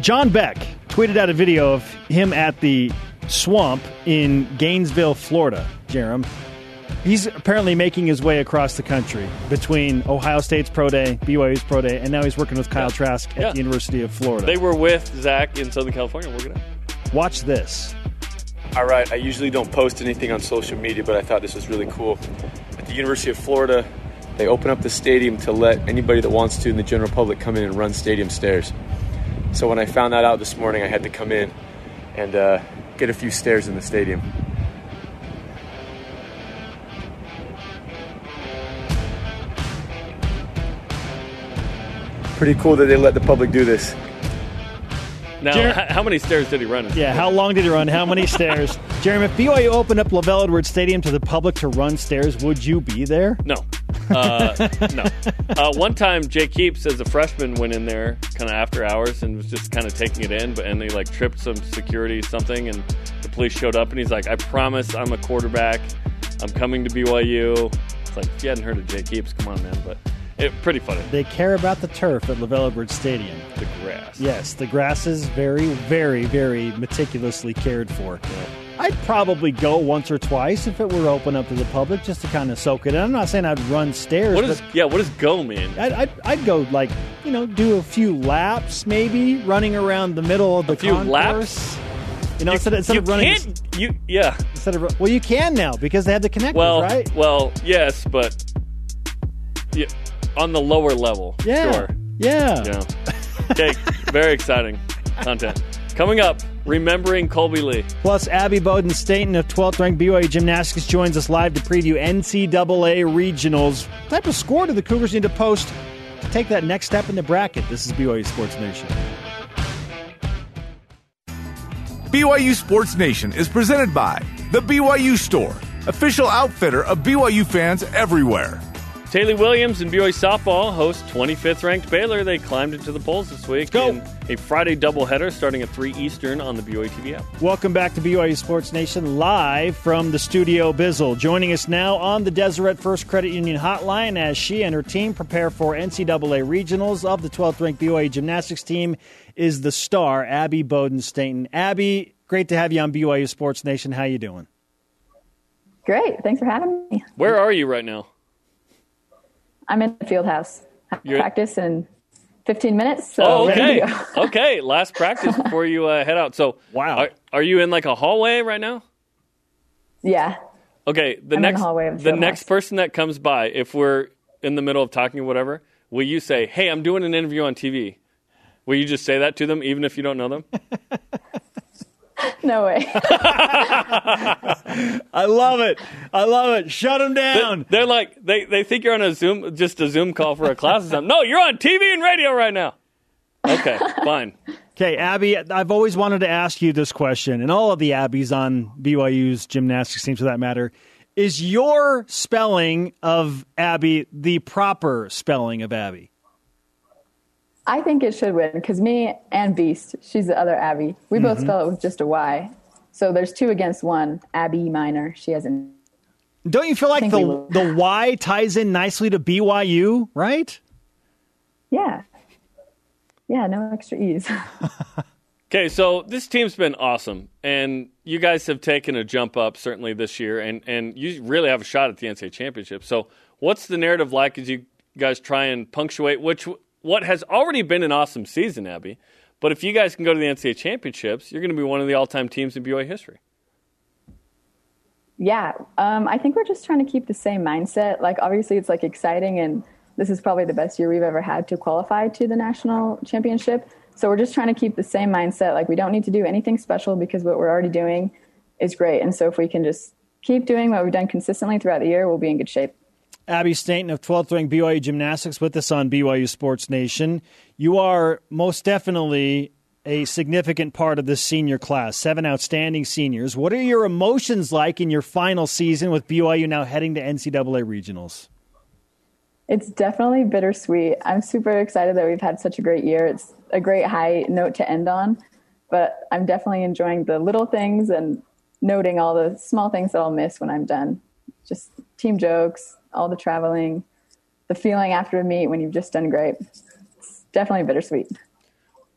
John Beck tweeted out a video of him at the swamp in Gainesville, Florida. Jarom, he's apparently making his way across the country between Ohio State's pro day, BYU's pro day, and now he's working with Kyle Trask at
Yeah.
the University of Florida.
They were with Zach in Southern California working out.
Watch this.
All right, I usually don't post anything on social media, but I thought this was really cool. At the University of Florida, they open up the stadium to let anybody that wants to in the general public come in and run stadium stairs. So when I found that out this morning, I had to come in and uh, get a few stairs in the stadium. Pretty cool that they let the public do this.
Now,
Jer-
how many stairs did he run?
Yeah, how long did he run? How many stairs? Jeremy, if BYU opened up LaVell Edwards Stadium to the public to run stairs, would you be there?
No. Uh, no. Uh, one time, Jake Heaps, as a freshman, went in there kind of after hours and was just kind of taking it in, but and they like tripped some security something, and the police showed up, and he's like, "I promise, I'm a quarterback. I'm coming to BYU." It's like if you hadn't heard of Jake Heaps, come on, man. But it pretty funny.
They care about the turf at LaVell Edwards Stadium.
The grass.
Yes, the grass is very, very, very meticulously cared for. I'd probably go once or twice if it were open up to the public just to kind of soak it in. I'm not saying I'd run stairs,
What
but
yeah? What does go mean?
I'd, I'd, I'd go like, you know, do a few laps maybe, running around the middle of the
few
concourse.
laps?
You know, instead, of- instead
you
of running.
can't. You yeah.
Instead of, well, you can now because they have the connectors,
Well,
right?
well, yes, but yeah, on the lower level.
Yeah.
Sure.
Yeah.
Yeah. Okay, very exciting content. Coming up, remembering Kolby Lee.
Plus, Abby Bowden Staten of 12th ranked BYU Gymnastics joins us live to preview NCAA regionals. What type of score do the Cougars need to post to take that next step in the bracket? This is BYU Sports Nation.
BYU Sports Nation is presented by The BYU Store, official outfitter of BYU fans everywhere.
Taylor Williams and BYU softball host 25th ranked Baylor. They climbed into the polls this week
go.
in a Friday doubleheader starting at 3 Eastern on the BYU TV app.
Welcome back to BYU Sports Nation, live from the Studio Bizzle. Joining us now on the Deseret First Credit Union hotline as she and her team prepare for NCAA regionals of the 12th ranked BYU gymnastics team is the star, Abby Bowden Staten. Abby, great to have you on BYU Sports Nation. How are you doing?
Great. Thanks for having me.
Where are you right now?
I'm in the field house.
You're-
practice in 15 minutes. So
Oh, okay. okay, last practice before you uh, head out. So,
Wow.
Are, are you in like a hallway right now?
yeah.
Okay, the
I'm in the
next
hallway of the
the next
house.
person that comes by, if we're in the middle of talking or whatever, will you say, "Hey, I'm doing an interview on TV"? Will you just say that to them, even if you don't know them?
No way.
I love it. I love it. Shut them down.
They're like they, they think you're on a Zoom, just a Zoom call for a class or something. No, you're on TV and radio right now. Okay, fine.
Okay, Abby, I've always wanted to ask you this question, and all of the Abbies on BYU's gymnastics teams for that matter. Is your spelling of Abby the proper spelling of Abby?
I think it should win because me and Beast, she's the other Abby. We both
Mm-hmm.
spell it with just a Y. So there's two against one. Abby Minor. She hasn't.
Don't you feel like the the Y ties in nicely to BYU, right?
Yeah. Yeah. No extra e's.
Okay, so this team's been awesome, and you guys have taken a jump up certainly this year, and and you really have a shot at the NCAA championship. So, what's the narrative like as you guys try and punctuate which what has already been an awesome season, Abby. But if you guys can go to the NCAA championships, you're going to be one of the all-time teams in BYU history.
Yeah, um, I think we're just trying to keep the same mindset. Like, obviously, it's like exciting, and this is probably the best year we've ever had to qualify to the national championship. So we're just trying to keep the same mindset. Like, we don't need to do anything special because what we're already doing is great. And so if we can just keep doing what we've done consistently throughout the year, we'll be in good shape.
Abby Stanton of 12th ranked BYU Gymnastics with us on BYU Sports Nation. You are most definitely a significant part of this senior class, seven outstanding seniors. What are your emotions like in your final season with BYU now heading to NCAA regionals?
It's definitely bittersweet. I'm super excited that we've had such a great year. It's a great high note to end on, but I'm definitely enjoying the little things and noting all the small things that I'll miss when I'm done. Just team jokes, all the traveling, the feeling after a meet when you've just done great. It's definitely bittersweet.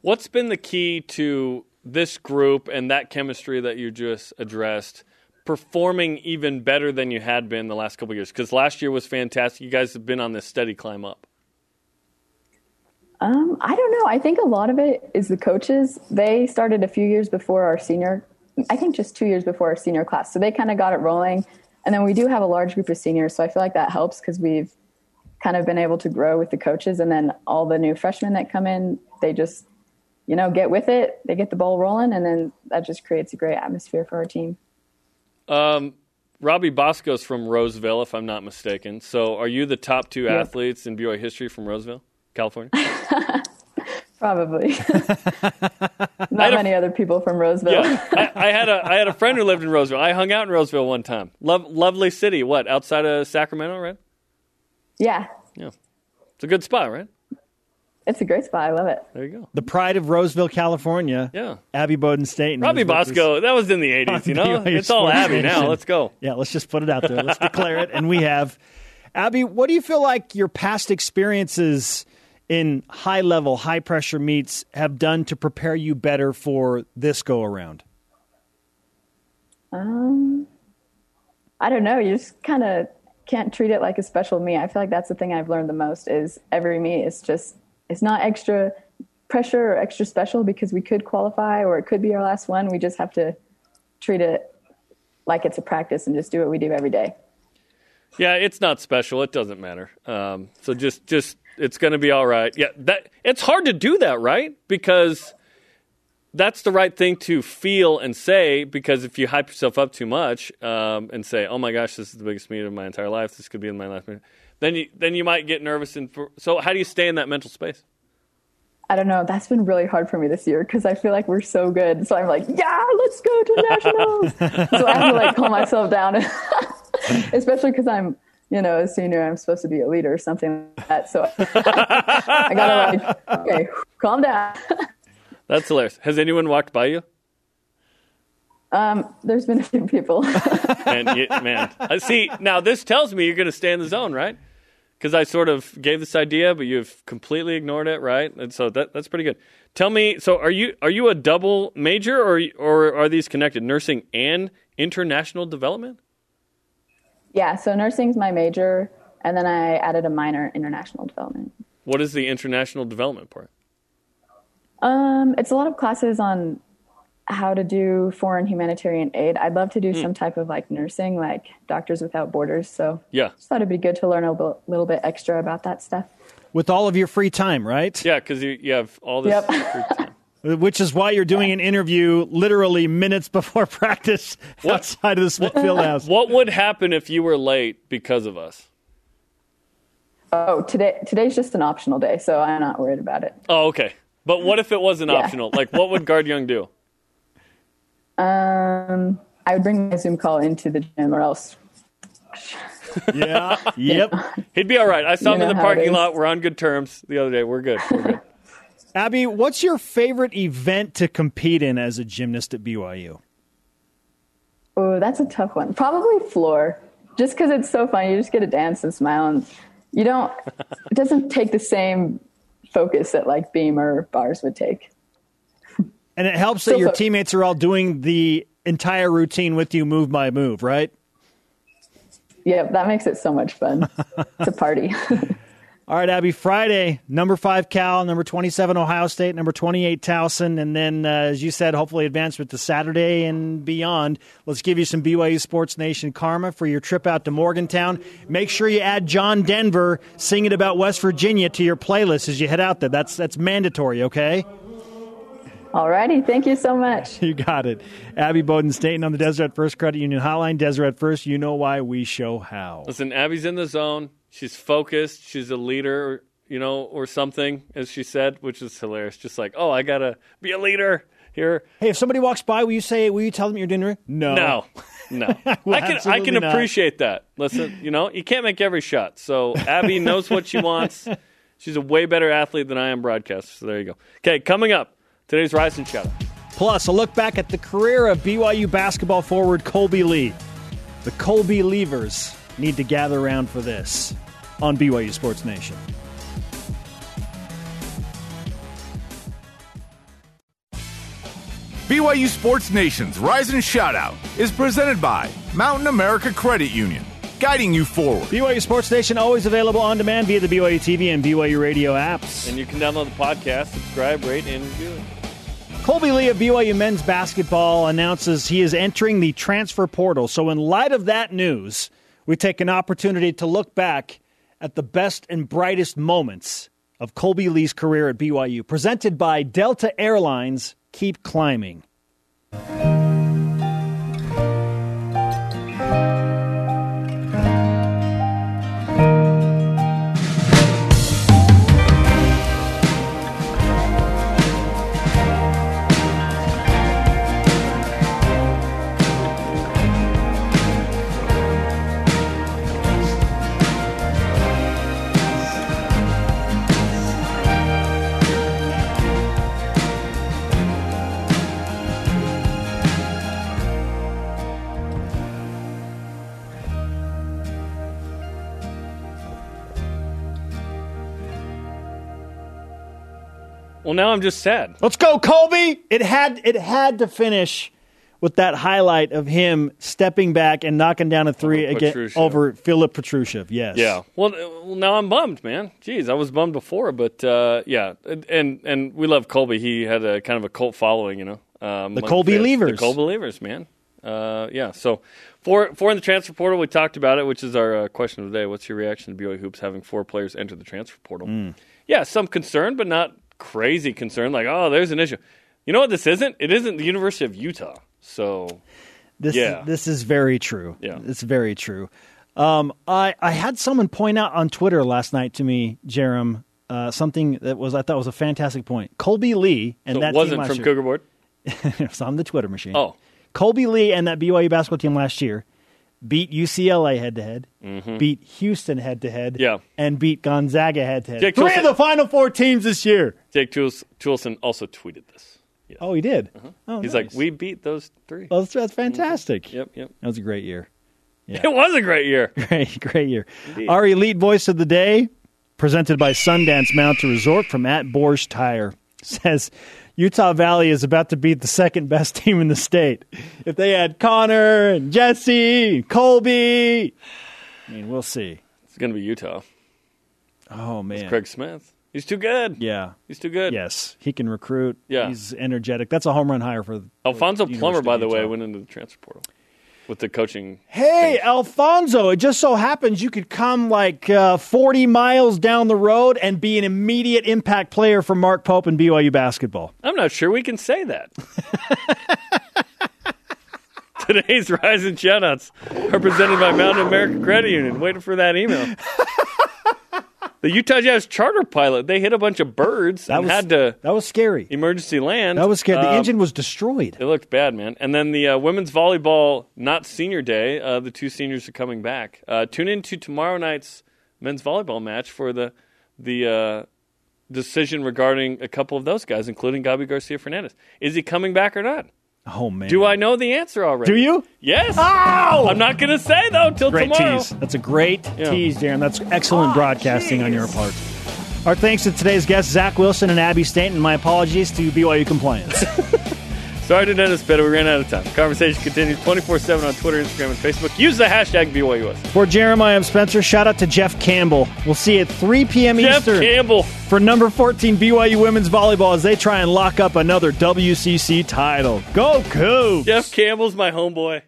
What's been the key to this group and that chemistry that you just addressed performing even better than you had been the last couple years? Because last year was fantastic. You guys have been on this steady climb up.
Um, I don't know. I think a lot of it is the coaches. They started a few years before our senior, I think just two years before our senior class. So they kind of got it rolling. And then we do have a large group of seniors. So I feel like that helps because we've kind of been able to grow with the coaches. And then all the new freshmen that come in, they just, you know, get with it. They get the ball rolling. And then that just creates a great atmosphere for our team.
Um, Robbie Bosco's from Roseville, if I'm not mistaken. So are you the top two athletes in BYU history from Roseville, California?
Probably.
had
Not
a-
many other people from Roseville.
Yeah, I, I had a I had a friend who lived in Roseville. I hung out in Roseville one time. Love, lovely city. What outside of Sacramento, right?
yeah.
Yeah, it's a good spot, right?
It's a great spot. I love it.
There you go.
The pride of Roseville, California.
Yeah,
Abby Bowden Staten.
Robbie
is with us.
Bosco. That was in the '80s. You know,
BYU
it's all
Sports
Abby now. Let's go.
Yeah, let's just put it out there. Let's declare it. And we have. Abby, what do you feel like your past experiences in high level, high pressure meets have done to prepare you better for this go around?
Um, I don't know. You just kind of can't treat it like a special meet. I feel like that's the thing I've learned the most is every meet is just it's not extra pressure or extra special because we could qualify or it could be our last one. We just have to treat it like it's a practice and just do what we do every day.
Yeah, it's not special. It doesn't matter. Um, so just just it's going to be all right. Yeah, that it's hard to do that, right? Because that's the right thing to feel and say. Because if you hype yourself up too much um, and say, "Oh my gosh, this is the biggest meet of my entire life. This could be in my last meet," then you then you might get nervous. And so, how do you stay in that mental space?
I don't know. That's been really hard for me this year because I feel like we're so good. So I'm like, yeah, let's go to nationals. so I have to like calm myself down, especially because I'm, you know, a senior. I'm supposed to be a leader or something like that. So I gotta like, okay, calm down.
That's hilarious. Has anyone walked by you?
Um, there's been a few people.
And you, man, I see now this tells me you're going to stay in the zone, right? Because I sort of gave this idea, but you've completely ignored it, right? And so that that's pretty good. Tell me, so are you are you a double major, or or are these connected? Nursing and international development.
Yeah. So nursing's my major, and then I added a minor international development.
What is the international development part?
Um, it's a lot of classes on how to do foreign humanitarian aid. I'd love to do some type of like nursing, like Doctors Without Borders. So
Yeah,
just thought it'd be good to learn a little, little bit extra about that stuff.
With all of your free time, right?
yeah, because you, you have all this.
Yep.
free time.
Which is why you're doing an interview literally minutes before practice what, outside of the Smith Fieldhouse.
What would happen if you were late because of us?
Oh, today today's just an optional day, so I'm not worried about it.
Oh, okay. But what if it wasn't
Yeah.
optional? Like, what would Guard Young do?
Um, I would bring my Zoom call into the gym, or else
Yeah. Yep.
He'd be all right. I saw
You
him in the parking lot. We're on good terms the other day. We're good. We're good.
Abby, what's your favorite event to compete in as a gymnast at BYU?
oh, that's a tough one. Probably floor, just because it's so fun. You just get to dance and smile, and you don't. it doesn't take the same focus that like beam or bars would take.
And it helps that your teammates are all doing the entire routine with you, move by move, right?
Yeah, that makes it so much fun. it's a party.
All right, Abby. Friday, number five Cal, number twenty-seven Ohio State, number twenty-eight Towson, and then, uh, as you said, hopefully advancement to Saturday and beyond. Let's give you some BYU Sports Nation karma for your trip out to Morgantown. Make sure you add John Denver singing about West Virginia to your playlist as you head out there. That's that's mandatory. Okay.
All righty. Thank you so much.
You got it. Abby Bowden Staten on the Deseret First Credit Union Hotline. Deseret First, you know why, we show how.
Listen, Abby's in the zone. She's focused. She's a leader, you know, or something, as she said, which is hilarious. Just like, oh, I gotta be a leader here.
Hey, if somebody walks by, will you say, will you tell them you're dinner? No.
No, no.
Well,
I can I can
not.
appreciate that. Listen, you know, you can't make every shot. So Abby knows what she wants. She's a way better athlete than I am broadcaster. So there you go. Okay, coming up, today's Rise and Shout.
Plus, a look back at the career of BYU basketball forward Kolby Lee. The Colby Leavers need to gather around for this on BYU Sports Nation.
BYU Sports Nation's Rise and Shoutout is presented by Mountain America Credit Union, guiding you forward.
BYU Sports Nation always available on demand via the BYU TV and BYU radio apps.
And you can download the podcast, subscribe, rate, and review it.
Kolby Lee of BYU men's basketball announces he is entering the transfer portal. So, in light of that news, we take an opportunity to look back at the best and brightest moments of Kolby Lee's career at BYU, presented by Delta Airlines. Keep climbing.
Well, now I'm just sad.
Let's go, Kolby. It had it had to finish with that highlight of him stepping back and knocking down a three
over
again
Petrusev.
over Filip Petrusev. Yes.
Yeah. Uh, well, now I'm bummed, man. Jeez, I was bummed before, but uh, yeah, and and we love Kolby. He had a kind of a cult following, you know. Um,
the Kolby
fans, The Colby Leavers, man. Uh, yeah. So four four in the transfer portal. We talked about it, which is our uh, question of the day. What's your reaction to BYU hoops having four players enter the transfer portal?
Mm.
Yeah, some concern, but not crazy concern. Like, oh, there's an issue. You know what this isn't? It isn't the University of Utah. So
This
Yeah.
this is very true.
Yeah.
It's very true. Um, I I had someone point out on Twitter last night to me, Jarom, uh, something that was I thought was a fantastic point. Kolby Lee and
so
that
it wasn't
team
from
year,
Cougar Board.
it was on the Twitter machine.
Oh,
Kolby Lee and that BYU basketball team last year beat UCLA head to head, beat Houston head to head,
Mm-hmm. Yeah.
and beat Gonzaga head to head. Three
Toolson-
of the final four teams this year.
Jake Jules- Toolson also tweeted this.
Oh, he did. Oh,
He's
nice.
like, we beat those three.
Well, that's, that's fantastic.
Yep, yep.
That was a great year.
It was a great year.
Great, great year. Our elite voice of the day, presented by Sundance Mountain Resort from at Borsch Tire, says Utah Valley is about to beat the second best team in the state. If they had Connor and Jesse, and Kolby, I mean, we'll see.
It's going to be Utah.
Oh man, it's
Craig Smith. He's too good.
yeah,
He's too good.
yes, he can recruit.
Yeah.
he's energetic. That's a home run hire for
Alfonso
the
Plummer, by the way, went into the transfer portal with the coaching.
Hey, Alfonso, it just so happens you could come like uh, 40 miles down the road and be an immediate impact player for Mark Pope and BYU basketball.
I'm not sure we can say that. Today's Rise and Shoutouts are presented by Mountain America Credit Union. Waiting for that email. the Utah Jazz charter pilot, they hit a bunch of birds
That
and
was,
had to
that was scary.
emergency land.
That was scary. The
Um,
engine was destroyed.
It looked bad, man. And then the uh, women's volleyball, not senior day. Uh, the two seniors are coming back. Uh, tune in to tomorrow night's men's volleyball match for the the uh, decision regarding a couple of those guys, including Gabi Garcia Fernandez. Is he coming back or not?
Oh, man.
Do I know the answer already?
Do you?
Yes.
Oh!
I'm not going to say though till
Great
tomorrow.
tease. That's a great
Yeah.
tease, Darren. That's excellent oh, broadcasting on your part. Our thanks to today's guests, Zach Wilson and Abby Stanton. My apologies to BYU Compliance.
Sorry to Dennis Pitta. We ran out of time. Conversation continues 24 7 on Twitter, Instagram, and Facebook. Use the hashtag BYUS.
For Jeremiah, I'm Spencer. Shout out to Jeff Campbell. We'll see you at 3 p.m.
Jeff
Eastern
Campbell.
for number 14 BYU women's volleyball as they try and lock up another WCC title. Go, Cougs!
Jeff Campbell's my homeboy.